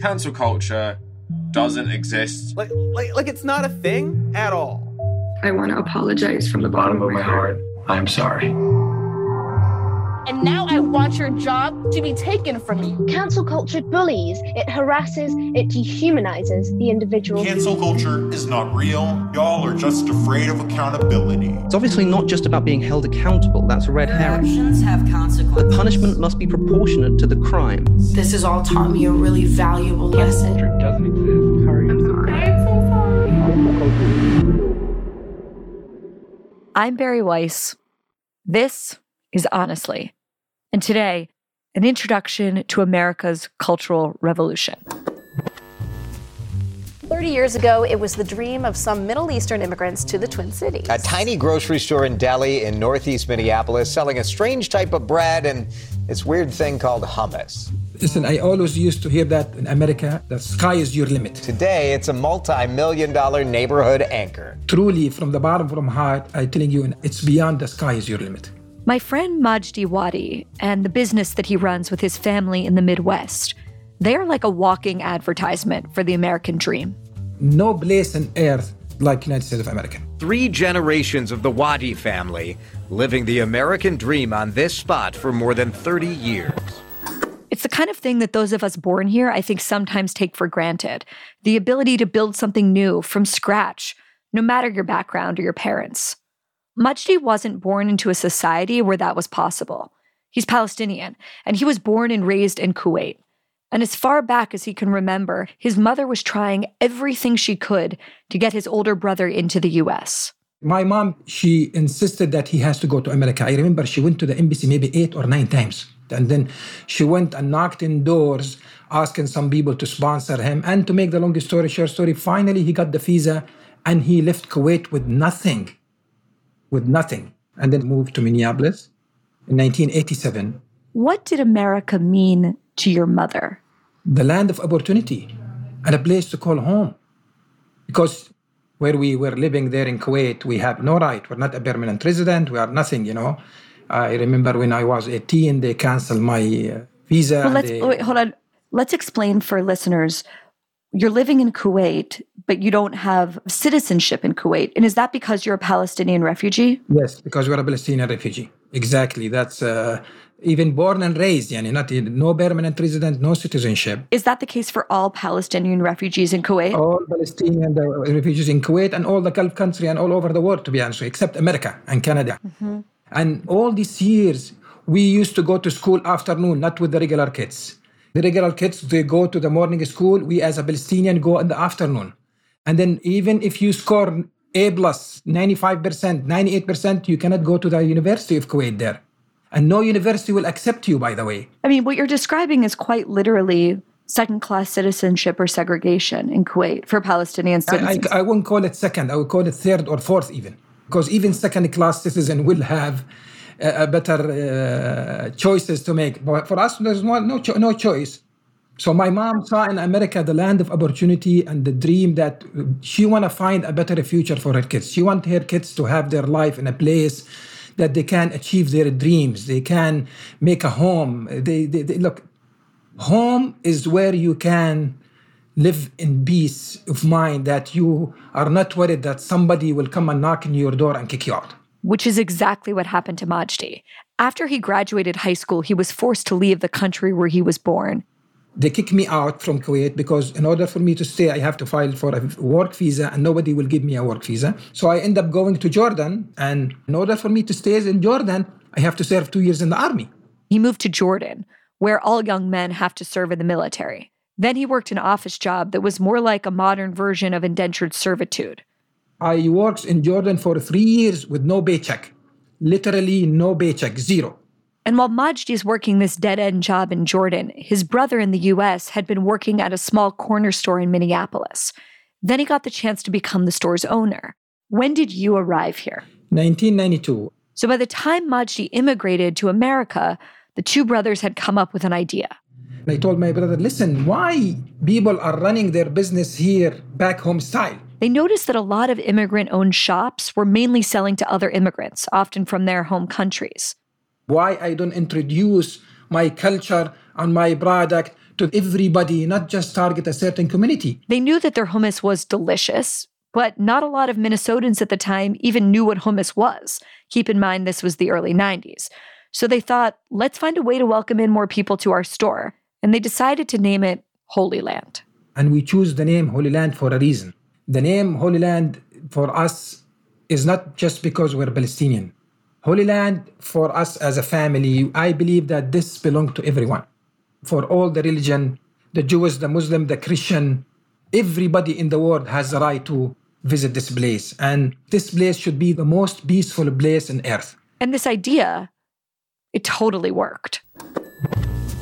Cancel culture doesn't exist. Like, like, like it's not a thing at all. I want to apologize from the bottom of my heart. I'm sorry. And now I want your job to be taken from you. Cancel culture bullies, it harasses, it dehumanizes the individual. Cancel culture is not real. Y'all are just afraid of accountability. It's obviously not just about being held accountable. That's a red herring. Actions have consequences. The punishment must be proportionate to the crime. This has all taught me a really valuable lesson. Culture doesn't exist. Sorry. I'm sorry. I'm so sorry. I'm Bari Weiss. This is Honestly. And today, an introduction to America's cultural revolution. 30 years ago, it was the dream of some Middle Eastern immigrants to the Twin Cities. A tiny grocery store in deli in northeast Minneapolis selling a strange type of bread and this weird thing called hummus. Listen, I always used to hear that in America, the sky is your limit. Today, it's a multi million dollar neighborhood anchor. Truly, from the bottom of my heart, I'm telling you, it's beyond the sky is your limit. My friend Majdi Wadi and the business that he runs with his family in the Midwest, they are like a walking advertisement for the American dream. No place on earth like United States of America. Three generations of the Wadi family living the American dream on this spot for more than 30 years. It's the kind of thing that those of us born here, I think, sometimes take for granted the ability to build something new from scratch, no matter your background or your parents. Majdi wasn't born into a society where that was possible. He's Palestinian, and he was born and raised in Kuwait. And as far back as he can remember, his mother was trying everything she could to get his older brother into the US. My mom, she insisted that he has to go to America. I remember she went to the embassy maybe eight or nine times. And then she went and knocked in doors, asking some people to sponsor him. And to make the long story short story, finally he got the visa and he left Kuwait with nothing. With nothing. And then moved to Minneapolis in 1987. What did America mean to your mother? The land of opportunity and a place to call home. Because where we were living there in Kuwait, we have no right. We're not a permanent resident. We are nothing, you know. I remember when I was 18, they canceled my uh, visa. Well, let's they, wait, hold on. Let's explain for listeners. You're living in Kuwait, but you don't have citizenship in Kuwait. And is that because you're a Palestinian refugee? Yes, because we're a Palestinian refugee. Exactly. That's uh, even born and raised, yani not no permanent resident, no citizenship. Is that the case for all Palestinian refugees in Kuwait? All Palestinian uh, refugees in Kuwait and all the Gulf country and all over the world, to be honest, except America and Canada. Mm-hmm. And all these years, we used to go to school afternoon, not with the regular kids. The regular kids, they go to the morning school. We as a Palestinian go in the afternoon. And then even if you score A plus, 95%, 98%, you cannot go to the University of Kuwait there. And no university will accept you, by the way. I mean, what you're describing is quite literally second class citizenship or segregation in Kuwait for Palestinian citizens. I, I, I wouldn't call it second, I would call it third or fourth even. Because even second class citizen will have a, better uh, choices to make. But for us, there's no, no, cho- no choice. So my mom saw in America the land of opportunity and the dream that she want to find a better future for her kids. She want her kids to have their life in a place that they can achieve their dreams. They can make a home. They, they, they look. Home is where you can live in peace of mind that you are not worried that somebody will come and knock on your door and kick you out. Which is exactly what happened to Majdi. After he graduated high school, he was forced to leave the country where he was born. They kicked me out from Kuwait because in order for me to stay, I have to file for a work visa and nobody will give me a work visa. So I end up going to Jordan. And in order for me to stay in Jordan, I have to serve two years in the army. He moved to Jordan, where all young men have to serve in the military. Then he worked an office job that was more like a modern version of indentured servitude. I worked in Jordan for three years with no paycheck. Literally no paycheck, zero. And while Majdi is working this dead end job in Jordan, his brother in the US had been working at a small corner store in Minneapolis. Then he got the chance to become the store's owner. When did you arrive here? 1992. So by the time Majdi immigrated to America, the two brothers had come up with an idea. I told my brother, listen, why people are running their business here back home style? They noticed that a lot of immigrant owned shops were mainly selling to other immigrants, often from their home countries. Why I don't introduce my culture and my product to everybody, not just target a certain community. They knew that their hummus was delicious, but not a lot of Minnesotans at the time even knew what hummus was. Keep in mind, this was the early 90s. So they thought, let's find a way to welcome in more people to our store. And they decided to name it Holy Land. And we choose the name Holy Land for a reason. The name Holy Land for us is not just because we're Palestinian. Holy Land for us as a family, I believe that this belongs to everyone. For all the religion, the Jewish, the Muslim, the Christian, everybody in the world has the right to visit this place. And this place should be the most peaceful place on earth. And this idea, it totally worked.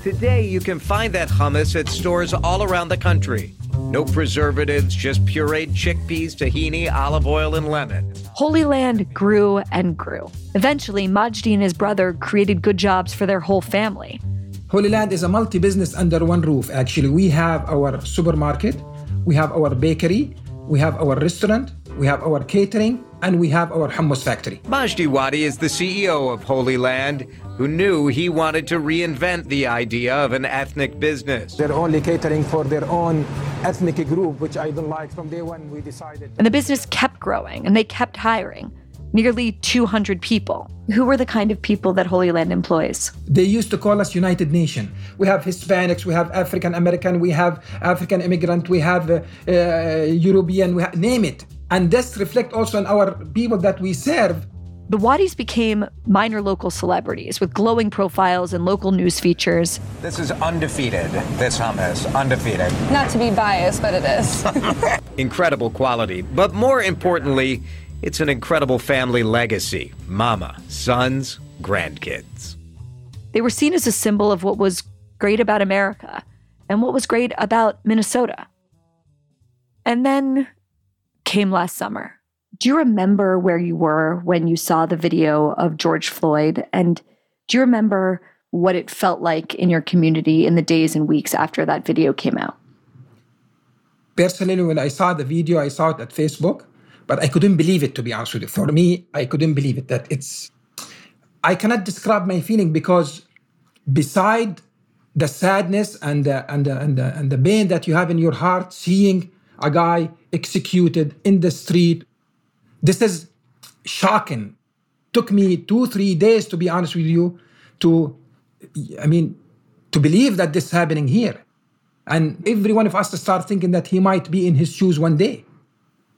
Today, you can find that hummus at stores all around the country. No preservatives, just pureed chickpeas, tahini, olive oil, and lemon. Holy Land grew and grew. Eventually, Majdi and his brother created good jobs for their whole family. Holy Land is a multi business under one roof, actually. We have our supermarket, we have our bakery, we have our restaurant, we have our catering, and we have our hummus factory. Majdi Wadi is the CEO of Holy Land, who knew he wanted to reinvent the idea of an ethnic business. They're only catering for their own ethnic group, which I don't like. From day one, we decided. And the business kept growing and they kept hiring nearly 200 people. Who were the kind of people that Holy Land employs? They used to call us United Nation. We have Hispanics, we have African American, we have African immigrant, we have uh, uh, European, we ha- name it. And this reflect also on our people that we serve. The Wadis became minor local celebrities with glowing profiles and local news features. This is undefeated, this hummus, undefeated. Not to be biased, but it is. Incredible quality, but more importantly, it's an incredible family legacy mama, sons, grandkids. They were seen as a symbol of what was great about America and what was great about Minnesota. And then came last summer. Do you remember where you were when you saw the video of George Floyd? And do you remember what it felt like in your community in the days and weeks after that video came out? Personally, when I saw the video, I saw it at Facebook, but I couldn't believe it, to be honest with you. For me, I couldn't believe it that it's. I cannot describe my feeling because beside the sadness and the, and, the, and, the, and the pain that you have in your heart, seeing a guy executed in the street this is shocking. Took me two, three days, to be honest with you, to, I mean, to believe that this is happening here. And every one of us to start thinking that he might be in his shoes one day.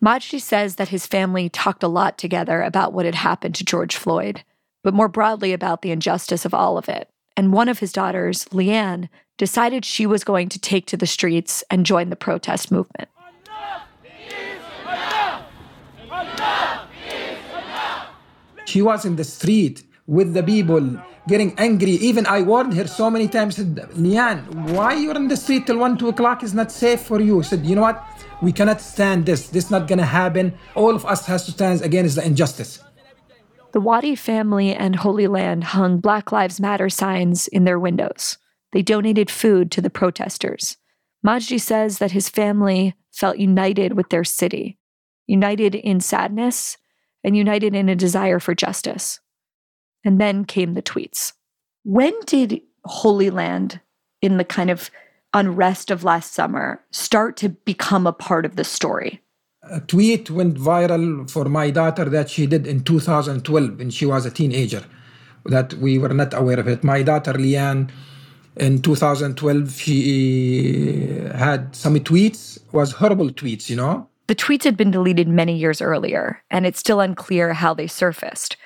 Majdi says that his family talked a lot together about what had happened to George Floyd, but more broadly about the injustice of all of it. And one of his daughters, Leanne, decided she was going to take to the streets and join the protest movement. She was in the street with the people getting angry. Even I warned her so many times, said, Leanne, why you're in the street till one, two o'clock is not safe for you. said, you know what? We cannot stand this. This is not gonna happen. All of us has to stand against the injustice. The Wadi family and Holy Land hung Black Lives Matter signs in their windows. They donated food to the protesters. Majdi says that his family felt united with their city, united in sadness and united in a desire for justice. And then came the tweets. When did Holy Land, in the kind of unrest of last summer, start to become a part of the story? A tweet went viral for my daughter that she did in 2012 when she was a teenager, that we were not aware of it. My daughter Leanne, in 2012, she had some tweets, was horrible tweets, you know, the tweets had been deleted many years earlier, and it's still unclear how they surfaced.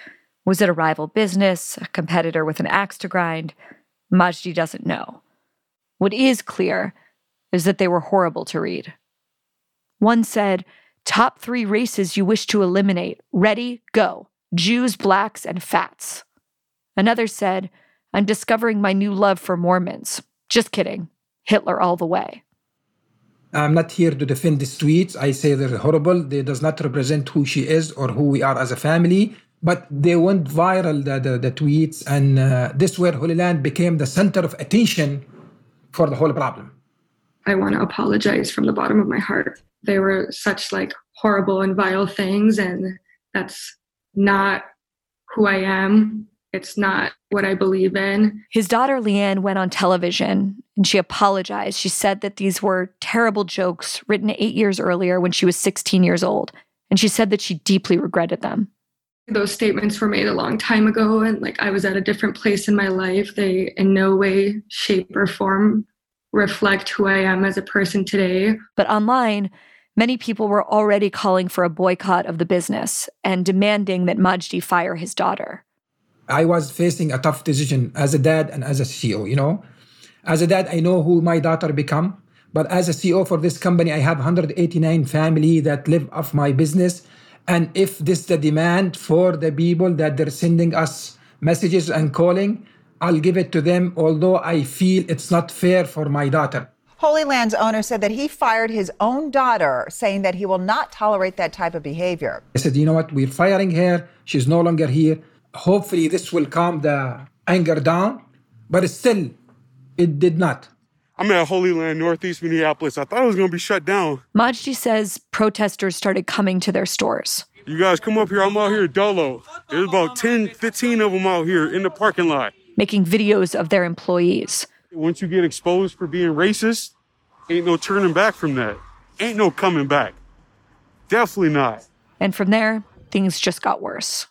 Was it a rival business, a competitor with an axe to grind? Majdi doesn't know. What is clear is that they were horrible to read. One said, Top three races you wish to eliminate. Ready, go. Jews, blacks, and fats. Another said, I'm discovering my new love for Mormons. Just kidding. Hitler all the way. I'm not here to defend these tweets. I say they're horrible. They does not represent who she is or who we are as a family. But they went viral, the, the, the tweets, and uh, this where Holy Land became the center of attention for the whole problem. I want to apologize from the bottom of my heart. They were such like horrible and vile things, and that's not who I am. It's not what I believe in. His daughter Leanne went on television and she apologized. She said that these were terrible jokes written eight years earlier when she was 16 years old. And she said that she deeply regretted them. Those statements were made a long time ago, and like I was at a different place in my life. They, in no way, shape, or form, reflect who I am as a person today. But online, many people were already calling for a boycott of the business and demanding that Majdi fire his daughter. I was facing a tough decision as a dad and as a CEO, you know. As a dad, I know who my daughter become, but as a CEO for this company, I have 189 family that live off my business. And if this is the demand for the people that they're sending us messages and calling, I'll give it to them, although I feel it's not fair for my daughter. Holy Land's owner said that he fired his own daughter, saying that he will not tolerate that type of behavior. I said, you know what, we're firing her. She's no longer here. Hopefully, this will calm the anger down, but still, it did not. I'm at Holy Land, Northeast Minneapolis. I thought it was going to be shut down. Majdi says protesters started coming to their stores. You guys come up here. I'm out here Dolo. There's about 10, 15 of them out here in the parking lot. Making videos of their employees. Once you get exposed for being racist, ain't no turning back from that. Ain't no coming back. Definitely not. And from there, things just got worse.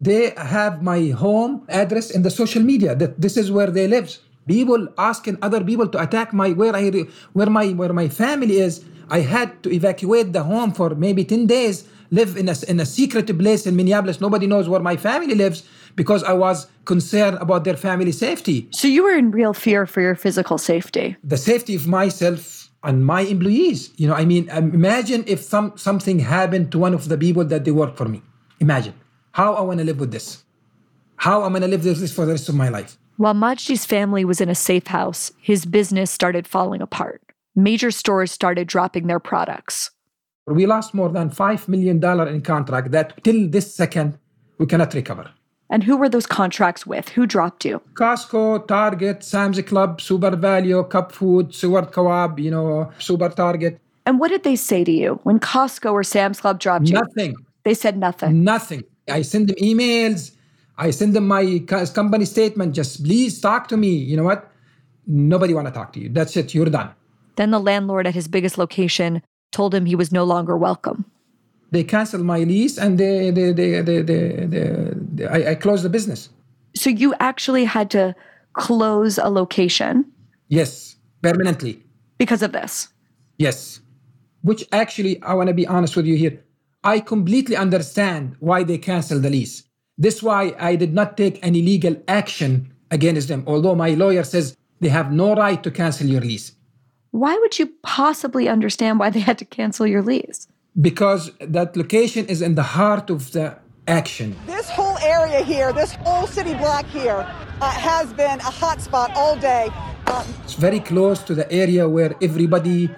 They have my home address in the social media. That this is where they live. People asking other people to attack my where I where my where my family is. I had to evacuate the home for maybe 10 days, live in a, in a secret place in Minneapolis. Nobody knows where my family lives because I was concerned about their family safety. So you were in real fear for your physical safety. The safety of myself and my employees. You know, I mean, imagine if some something happened to one of the people that they work for me. Imagine how I want to live with this. How I'm going to live with this for the rest of my life. While Majdi's family was in a safe house, his business started falling apart. Major stores started dropping their products. We lost more than $5 million in contract that till this second we cannot recover. And who were those contracts with? Who dropped you? Costco, Target, Sam's Club, SuperValu, Cup Food, Seward Co-op, you know, Super Target. And what did they say to you when Costco or Sam's Club dropped you? Nothing. They said nothing. Nothing. I send them emails. I send them my company statement. Just please talk to me. You know what? Nobody want to talk to you. That's it. You're done. Then the landlord at his biggest location told him he was no longer welcome. They canceled my lease and they, they, they, they, they, they, they I, I closed the business. So you actually had to close a location? Yes, permanently. Because of this? Yes. Which actually, I want to be honest with you here. I completely understand why they canceled the lease. This why I did not take any legal action against them, although my lawyer says they have no right to cancel your lease. Why would you possibly understand why they had to cancel your lease? Because that location is in the heart of the action. This whole area here, this whole city block here, uh, has been a hotspot all day. Um, it's very close to the area where everybody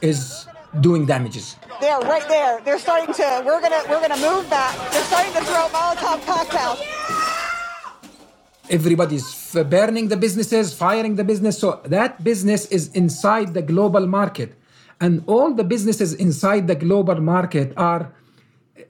is doing damages. They're right there. They're starting to. We're gonna. We're gonna move back. They're starting to throw Molotov cocktails. Everybody's burning the businesses, firing the business. So that business is inside the global market, and all the businesses inside the global market are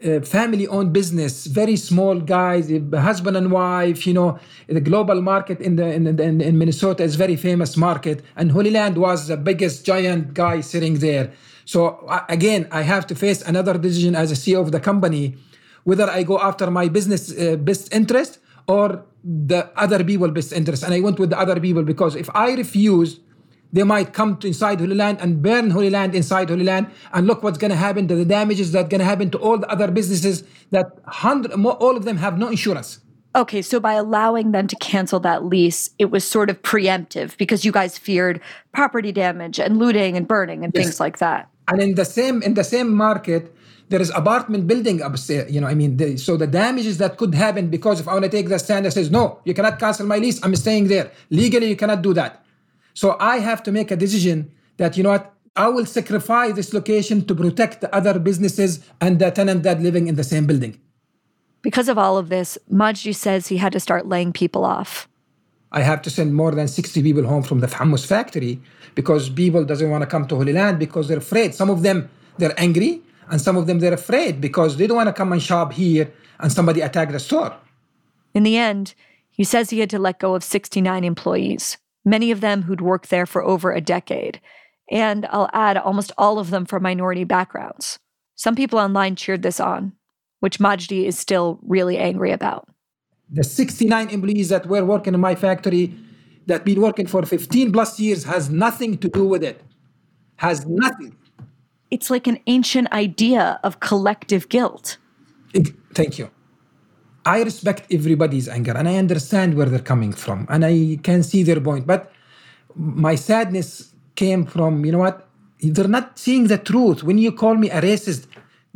uh, family-owned business, very small guys, husband and wife. You know, the global market in the in, in, in Minnesota is very famous market, and Holy Land was the biggest giant guy sitting there. So again, I have to face another decision as a CEO of the company, whether I go after my business uh, best interest or the other people best interest. And I went with the other people because if I refuse, they might come to inside Holy Land and burn Holy Land inside Holy Land. And look what's going to happen to the damages that going to happen to all the other businesses that hundred, all of them have no insurance. Okay, so by allowing them to cancel that lease, it was sort of preemptive because you guys feared property damage and looting and burning and Yes. things like that. And in the same in the same market, there is apartment building upstairs. You know, I mean, the, so the damages that could happen because if I want to take the stand that says no, you cannot cancel my lease, I'm staying there. Legally, you cannot do that. So I have to make a decision that you know what, I will sacrifice this location to protect the other businesses and the tenant that living in the same building. Because of all of this, Majdi says he had to start laying people off. I have to send more than 60 people home from the hummus factory because people doesn't want to come to Holy Land because they're afraid. Some of them they're angry and some of them they're afraid because they don't want to come and shop here and somebody attack the store. In the end, he says he had to let go of 69 employees, many of them who'd worked there for over a decade. And I'll add almost all of them from minority backgrounds. Some people online cheered this on, which Majdi is still really angry about. The 69 employees that were working in my factory that been working for 15 plus years has nothing to do with it. Has nothing. It's like an ancient idea of collective guilt. Thank you. I respect everybody's anger and I understand where they're coming from and I can see their point. But my sadness came from, you know what? They're not seeing the truth. When you call me a racist,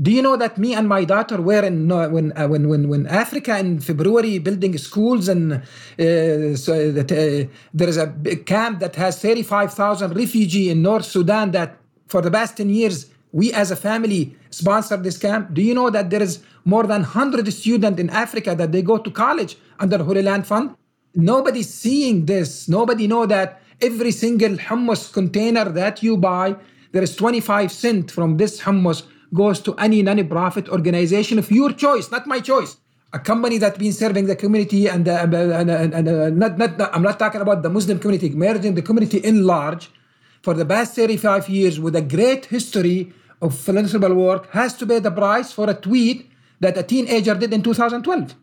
do you know that me and my daughter were in uh, when uh, when when when Africa in February building schools and uh, so that uh, there is a camp that has 35,000 refugee in North Sudan that for the past 10 years we as a family sponsor this camp. Do you know that there is more than 100 students in Africa that they go to college under Holy Land Fund? Nobody's seeing this. Nobody know that every single hummus container that you buy, there is 25 cent from this hummus goes to any non-profit organization of your choice, not my choice. A company that's been serving the community and, uh, and, and, and uh, not, not, not, I'm not talking about the Muslim community, merging the community in large for the past 35 years with a great history of philanthropic work has to pay the price for a tweet that a teenager did in 2012.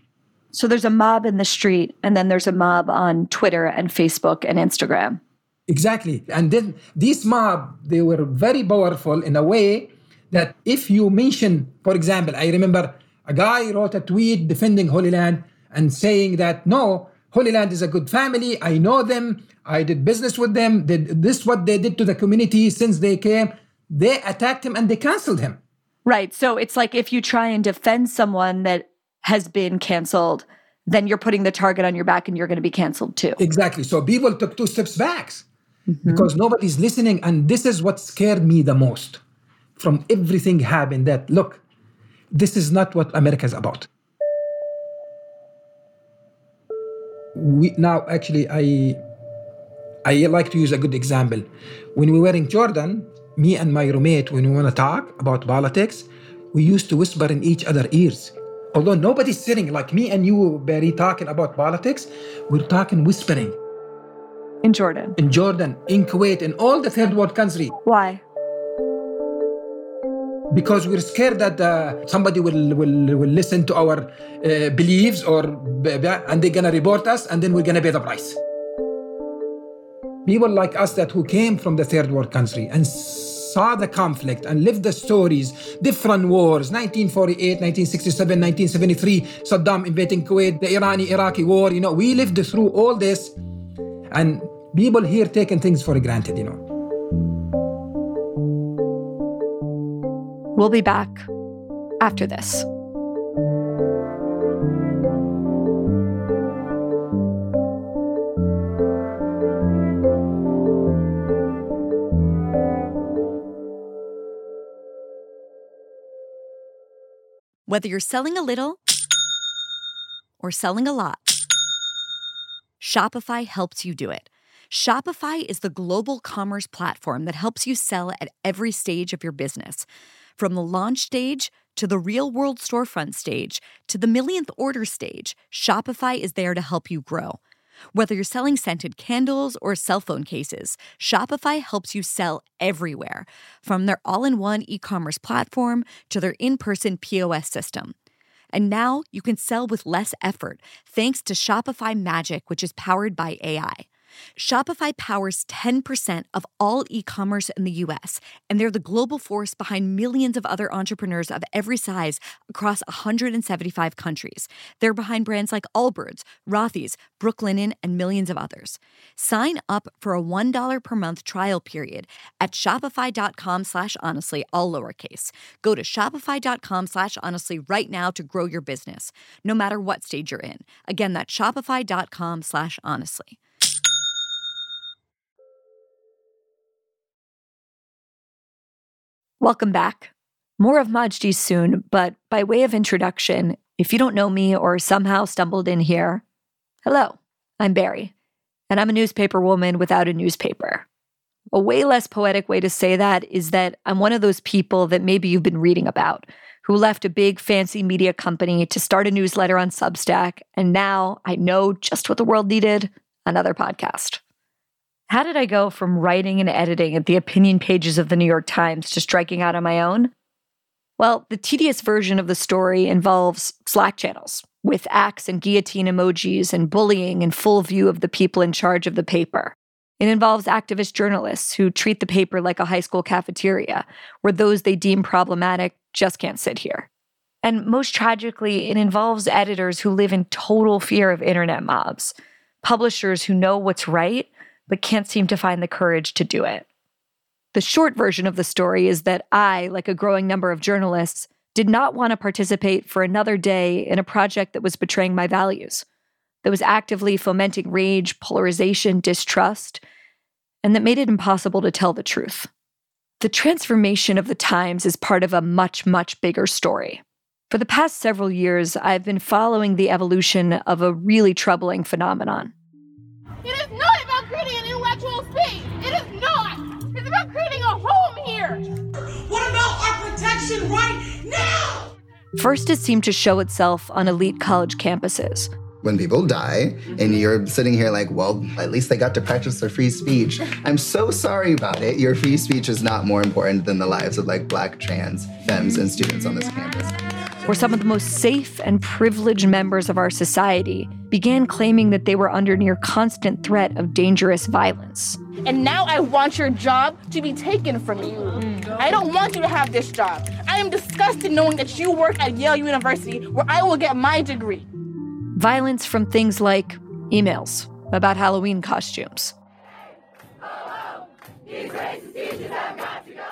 So there's a mob in the street, and then there's a mob on Twitter and Facebook and Instagram. Exactly. And then these mob, they were very powerful in a way that if you mention, for example, I remember a guy wrote a tweet defending Holy Land and saying that no, Holy Land is a good family. I know them. I did business with them. Did this what they did to the community since they came. They attacked him and they canceled him. Right. So it's like if you try and defend someone that has been canceled, then you're putting the target on your back and you're going to be canceled too. Exactly. So people took two steps back mm-hmm. because nobody's listening. And this is what scared me the most from everything happened that look, this is not what America is about. We now actually I I like to use a good example. When we were in Jordan, me and my roommate, when we want to talk about politics, we used to whisper in each other ears. Although nobody's sitting like me and you, Bari, talking about politics, we're talking whispering. In Jordan. In Jordan, in Kuwait, in all the third world country. Why? Because we're scared that uh, somebody will, will, will listen to our uh, beliefs or and they're gonna report us and then we're gonna pay the price. People like us that who came from the third world country and saw the conflict and lived the stories different wars 1948 1967 1973 saddam invading kuwait the irani iraqi war you know we lived through all this and people here taking things for granted you know We'll be back after this. Whether you're selling a little or selling a lot, Shopify helps you do it. Shopify is the global commerce platform that helps you sell at every stage of your business from the launch stage to the real world storefront stage to the millionth order stage, Shopify is there to help you grow. Whether you're selling scented candles or cell phone cases, Shopify helps you sell everywhere, from their all in one e commerce platform to their in person POS system. And now you can sell with less effort thanks to Shopify Magic, which is powered by AI. Shopify powers 10% of all e commerce in the US, and they're the global force behind millions of other entrepreneurs of every size across 175 countries. They're behind brands like Allbirds, Rothy's, Brooklinen, and millions of others. Sign up for a $1 per month trial period at shopify.com slash honestly, all lowercase. Go to shopify.com slash honestly right now to grow your business, no matter what stage you're in. Again, that's shopify.com slash honestly. Welcome back. More of Majdi soon, but by way of introduction, if you don't know me or somehow stumbled in here, hello, I'm Bari, and I'm a newspaper woman without a newspaper. A way less poetic way to say that is that I'm one of those people that maybe you've been reading about who left a big fancy media company to start a newsletter on Substack, and now I know just what the world needed another podcast. How did I go from writing and editing at the opinion pages of the New York Times to striking out on my own? Well, the tedious version of the story involves Slack channels with axe and guillotine emojis and bullying in full view of the people in charge of the paper. It involves activist journalists who treat the paper like a high school cafeteria, where those they deem problematic just can't sit here. And most tragically, it involves editors who live in total fear of internet mobs, publishers who know what's right but can't seem to find the courage to do it. The short version of the story is that I, like a growing number of journalists, did not want to participate for another day in a project that was betraying my values, that was actively fomenting rage, polarization, distrust, and that made it impossible to tell the truth. The transformation of the Times is part of a much, much bigger story. For the past several years, I've been following the evolution of a really troubling phenomenon. Here. What about our protection right now? First, it seemed to show itself on elite college campuses. When people die, and you're sitting here like, well, at least they got to practice their free speech. I'm so sorry about it. Your free speech is not more important than the lives of like black, trans, femmes, and students on this campus where some of the most safe and privileged members of our society began claiming that they were under near constant threat of dangerous violence. And now I want your job to be taken from you. I don't want you to have this job. I am disgusted knowing that you work at Yale University where I will get my degree. Violence from things like emails about Halloween costumes.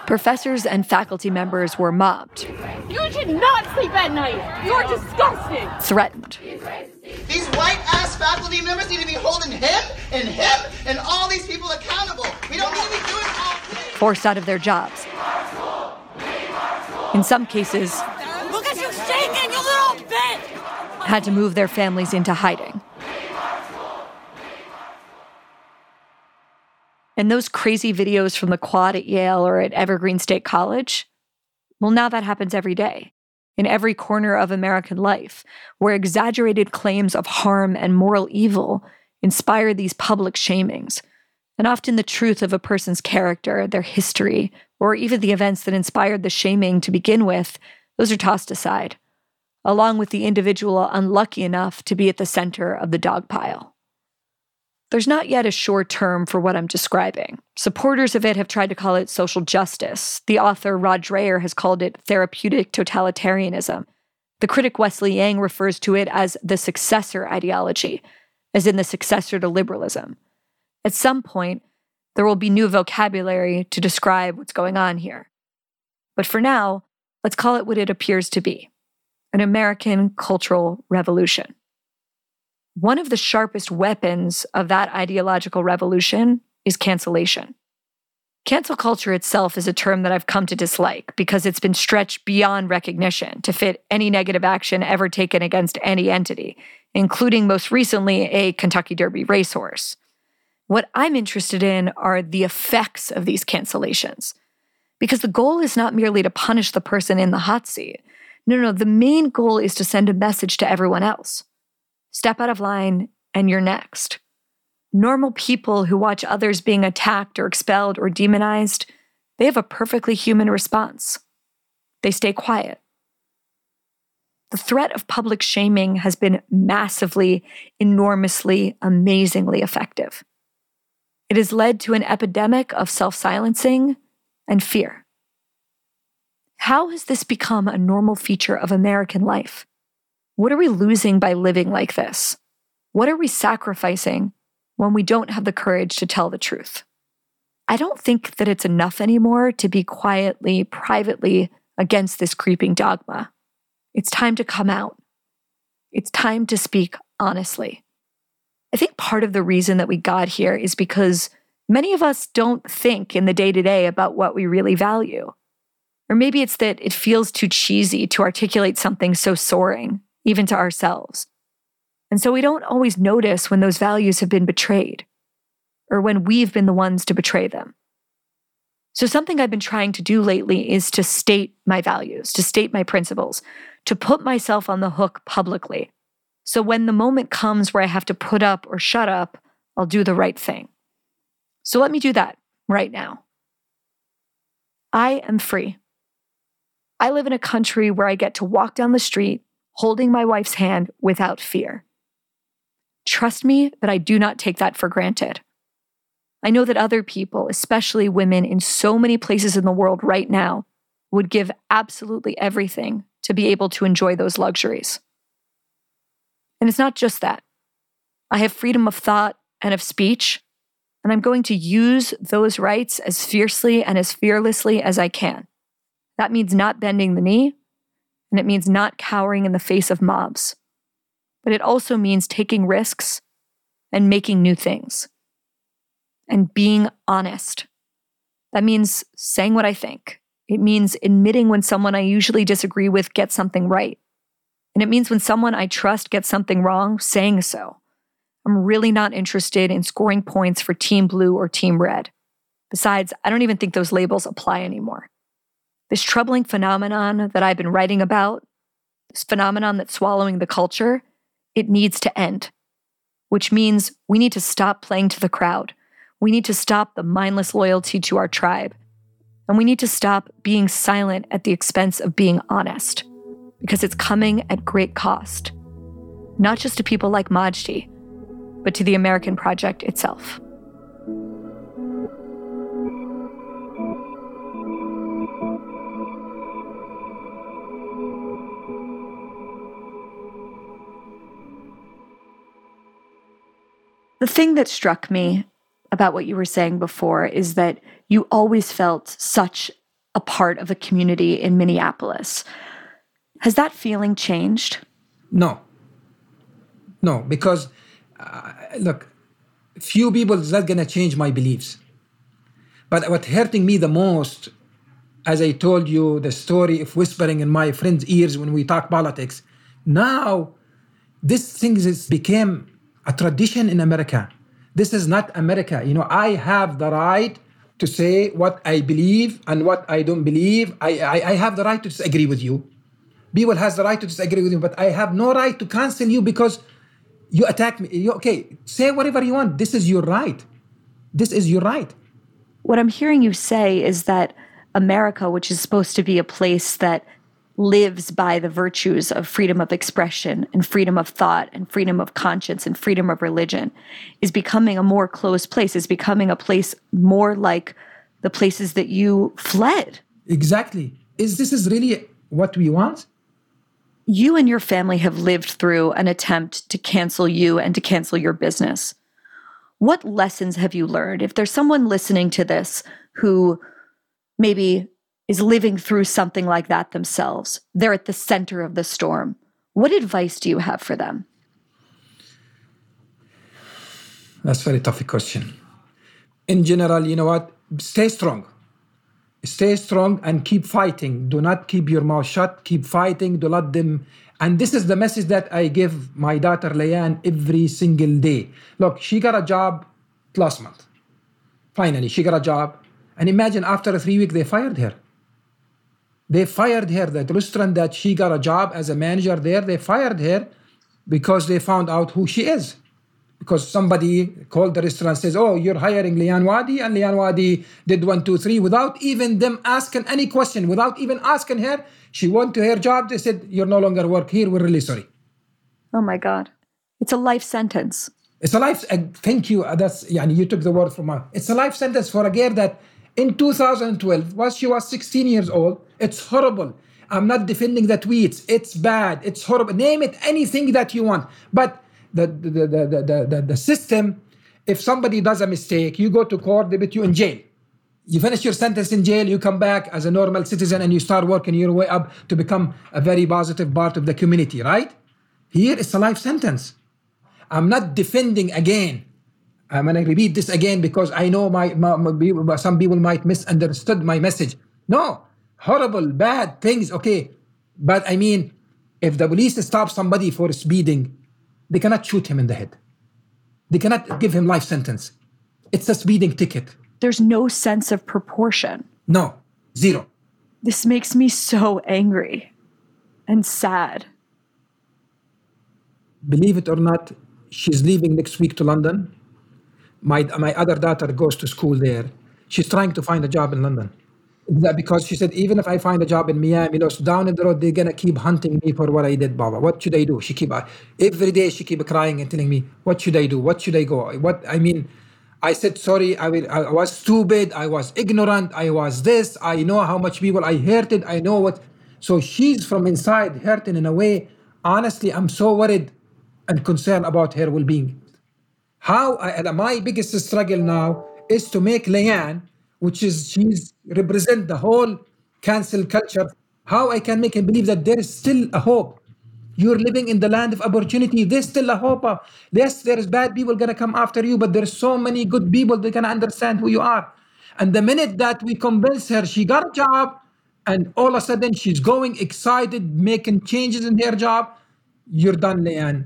Professors and faculty members were mobbed. You should not sleep at night. You're disgusting. Threatened. These white ass faculty members need to be holding him and him and all these people accountable. We don't need to be doing all this. Forced out of their jobs. In some cases, look at you shaking, you little bitch! Had to move their families into hiding. And those crazy videos from the quad at Yale or at Evergreen State College? Well, now that happens every day, in every corner of American life, where exaggerated claims of harm and moral evil inspire these public shamings. And often the truth of a person's character, their history, or even the events that inspired the shaming to begin with, those are tossed aside, along with the individual unlucky enough to be at the center of the dog pile. There's not yet a sure term for what I'm describing. Supporters of it have tried to call it social justice. The author Rod Dreher has called it therapeutic totalitarianism. The critic Wesley Yang refers to it as the successor ideology, as in the successor to liberalism. At some point, there will be new vocabulary to describe what's going on here. But for now, let's call it what it appears to be an American cultural revolution. One of the sharpest weapons of that ideological revolution is cancellation. Cancel culture itself is a term that I've come to dislike because it's been stretched beyond recognition to fit any negative action ever taken against any entity, including most recently a Kentucky Derby racehorse. What I'm interested in are the effects of these cancellations. Because the goal is not merely to punish the person in the hot seat. No, no, the main goal is to send a message to everyone else step out of line, and you're next. Normal people who watch others being attacked or expelled or demonized, they have a perfectly human response. They stay quiet. The threat of public shaming has been massively, enormously, amazingly effective. It has led to an epidemic of self silencing and fear. How has this become a normal feature of American life? What are we losing by living like this? What are we sacrificing when we don't have the courage to tell the truth? I don't think that it's enough anymore to be quietly, privately against this creeping dogma. It's time to come out. It's time to speak honestly. I think part of the reason that we got here is because many of us don't think in the day to day about what we really value. Or maybe it's that it feels too cheesy to articulate something so soaring, even to ourselves. And so we don't always notice when those values have been betrayed or when we've been the ones to betray them. So, something I've been trying to do lately is to state my values, to state my principles, to put myself on the hook publicly. So, when the moment comes where I have to put up or shut up, I'll do the right thing. So, let me do that right now. I am free. I live in a country where I get to walk down the street holding my wife's hand without fear. Trust me that I do not take that for granted. I know that other people, especially women in so many places in the world right now, would give absolutely everything to be able to enjoy those luxuries. And it's not just that. I have freedom of thought and of speech, and I'm going to use those rights as fiercely and as fearlessly as I can. That means not bending the knee, and it means not cowering in the face of mobs. But it also means taking risks and making new things and being honest. That means saying what I think. It means admitting when someone I usually disagree with gets something right. And it means when someone I trust gets something wrong, saying so. I'm really not interested in scoring points for Team Blue or Team Red. Besides, I don't even think those labels apply anymore. This troubling phenomenon that I've been writing about, this phenomenon that's swallowing the culture, it needs to end. Which means we need to stop playing to the crowd. We need to stop the mindless loyalty to our tribe. And we need to stop being silent at the expense of being honest, because it's coming at great cost. Not just to people like Majdi, but to the American project itself. The thing that struck me about what you were saying before is that you always felt such a part of a community in Minneapolis. Has that feeling changed? No. No, because uh, look, few people is not gonna change my beliefs. But what hurting me the most, as I told you, the story of whispering in my friends' ears when we talk politics. Now, this thing has became a tradition in America. This is not America. You know, I have the right to say what I believe and what I don't believe. I, I, I have the right to disagree with you. People has the right to disagree with you, but I have no right to cancel you because you attack me. You, okay, say whatever you want. This is your right. This is your right. What I'm hearing you say is that America, which is supposed to be a place that lives by the virtues of freedom of expression and freedom of thought and freedom of conscience and freedom of religion is becoming a more closed place, is becoming a place more like the places that you fled. Exactly. Is this is really what we want? You and your family have lived through an attempt to cancel you and to cancel your business. What lessons have you learned? If there's someone listening to this who maybe is living through something like that themselves. They're at the center of the storm. What advice do you have for them? That's a very tough question. In general, you know what? Stay strong. Stay strong and keep fighting. Do not keep your mouth shut. Keep fighting. Do not them. And this is the message that I give my daughter Layan every single day. Look, she got a job last month. Finally, she got a job. And imagine after three weeks, they fired her. They fired her. That restaurant that she got a job as a manager there, they fired her because they found out who she is. Because somebody called the restaurant says, "Oh, you're hiring Lian Wadi," and Lian Wadi did one, two, three without even them asking any question, without even asking her. She went to her job. They said, "You're no longer work here. We're really sorry." Oh my God, it's a life sentence. It's a life. Uh, thank you. Uh, that's yani you took the word from my. It's a life sentence for a girl that in 2012 was she was 16 years old. It's horrible. I'm not defending the tweets. It's bad. It's horrible. Name it anything that you want. But the the the the the, the, the system, if somebody does a mistake, you go to court, they put you in jail. You finish your sentence in jail, you come back as a normal citizen and you start working your way up to become a very positive part of the community, right? Here it's a life sentence. I'm not defending again. I'm going to repeat this again because I know my, my, my, some people might misunderstood my message. No, horrible, bad things, okay. But I mean, if the police stop somebody for speeding, they cannot shoot him in the head. They cannot give him life sentence. It's a speeding ticket. There's no sense of proportion. No, zero. This makes me so angry and sad. Believe it or not, she's leaving next week to London. My, my other daughter goes to school there. She's trying to find a job in London. That because she said, even if I find a job in Miami, you down the road, they're gonna keep hunting me for what I did, Baba. What should I do? She keep uh, every day she keep crying and telling me, what should I do? What should I go? What I mean, I said, sorry, I, will, I was stupid, I was ignorant, I was this, I know how much people I hurted, I know what. So she's from inside hurting in a way. Honestly, I'm so worried and concerned about her well being. How, I, my biggest struggle now is to make Lianne, which is she's represent the whole cancel culture, how I can make him believe that there is still a hope you're living in the land of opportunity. There's still a hope. Yes, there's bad people gonna come after you, but there's so many good people that can understand who you are. And the minute that we convince her she got a job, and all of a sudden she's going excited, making changes in her job, you're done, Lianne.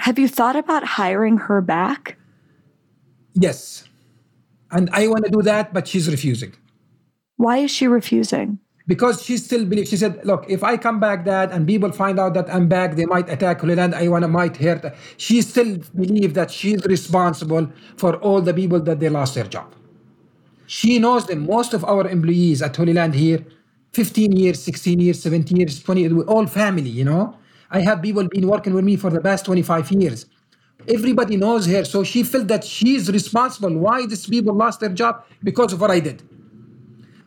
Have you thought about hiring her back? Yes. And I want to do that, but she's refusing. Why is she refusing? because she still believes. She said, "Look, if I come back, Dad, and people find out that I'm back, they might attack Holy Land. I wanna might hurt." She still believes that she's responsible for all the people that they lost their job. She knows that most of our employees at Holy Land here, 15 years, 16 years, 17 years, 20, we're all family. You know, I have people been working with me for the past 25 years. Everybody knows her, so she felt that she's responsible. Why these people lost their job because of what I did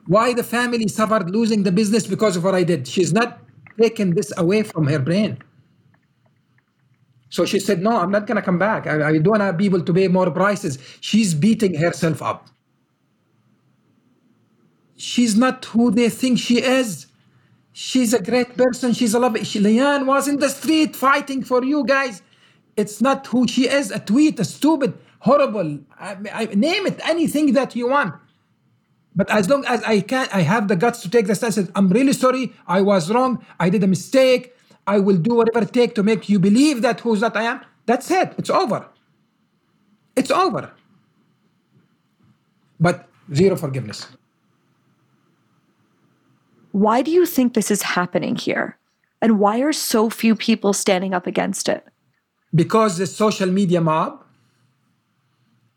why the family suffered losing the business because of what I did. She's not taking this away from her brain. So she said, No, I'm not going to come back. I, I don't want people to pay more prices. She's beating herself up. She's not who they think she is. She's a great person. She's a love. She, Lianne was in the street fighting for you guys. It's not who she is. A tweet, a stupid, horrible. I, I, name it, anything that you want. But as long as I can, I have the guts to take the stance. I'm really sorry. I was wrong. I did a mistake. I will do whatever it takes to make you believe that who's that I am. That's it. It's over. It's over. But zero forgiveness. Why do you think this is happening here? And why are so few people standing up against it? Because the social media mob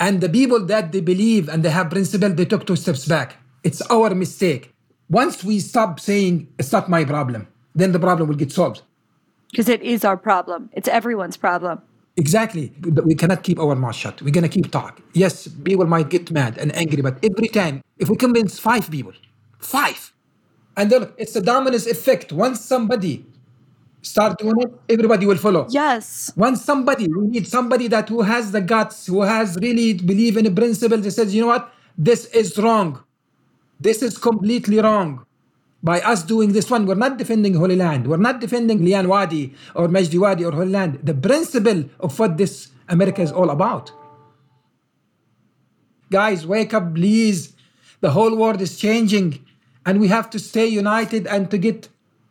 and the people that they believe and they have principle, they took two steps back. It's our mistake. Once we stop saying it's not my problem, then the problem will get solved. Because it is our problem. It's everyone's problem. Exactly. We cannot keep our mouth shut. We're gonna keep talk. Yes, people might get mad and angry, but every time, if we convince five people, five, and it's a dominance effect. Once somebody start doing it, everybody will follow. Yes. Once somebody, we need somebody that who has the guts, who has really believe in a principle that says, you know what, this is wrong. This is completely wrong. By us doing this one, we're not defending Holy Land. We're not defending Lianne Wadi or Majdi Wadi or Holy Land. The principle of what this America is all about. Guys, wake up, please. The whole world is changing, and we have to stay united and to get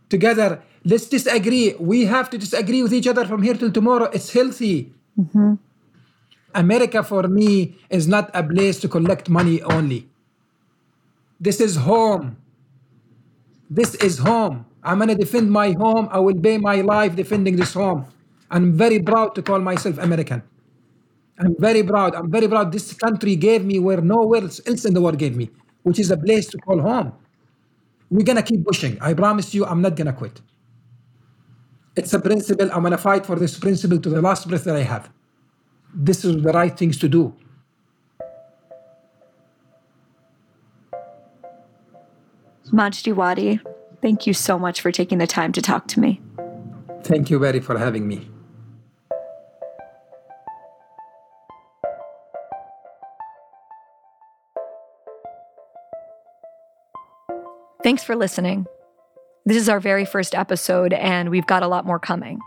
together let's disagree. We have to disagree with each other from here till tomorrow. It's healthy. Mm-hmm. America for me is not a place to collect money only. This is home. This is home. I'm going to defend my home. I will pay my life defending this home. I'm very proud to call myself American. I'm very proud. I'm very proud. This country gave me where nowhere else in the world gave me, which is a place to call home. We're going to keep pushing. I promise you, I'm not going to quit. It's a principle. I'm going to fight for this principle to the last breath that I have. this is the right things to do. Majdi Wadi, thank you so much for taking the time to talk to me. Thank you very for having me. Thanks for listening. This is our very first episode, and we've got a lot more coming.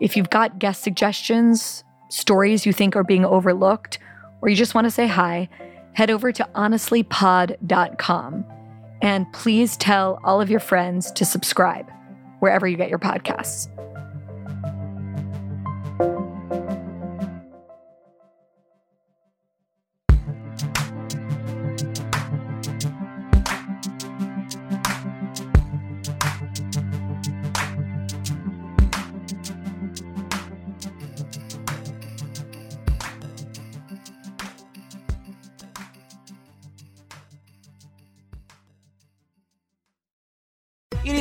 If you've got guest suggestions, stories you think are being overlooked, or you just want to say hi, head over to honestlypod.com and please tell all of your friends to subscribe wherever you get your podcasts.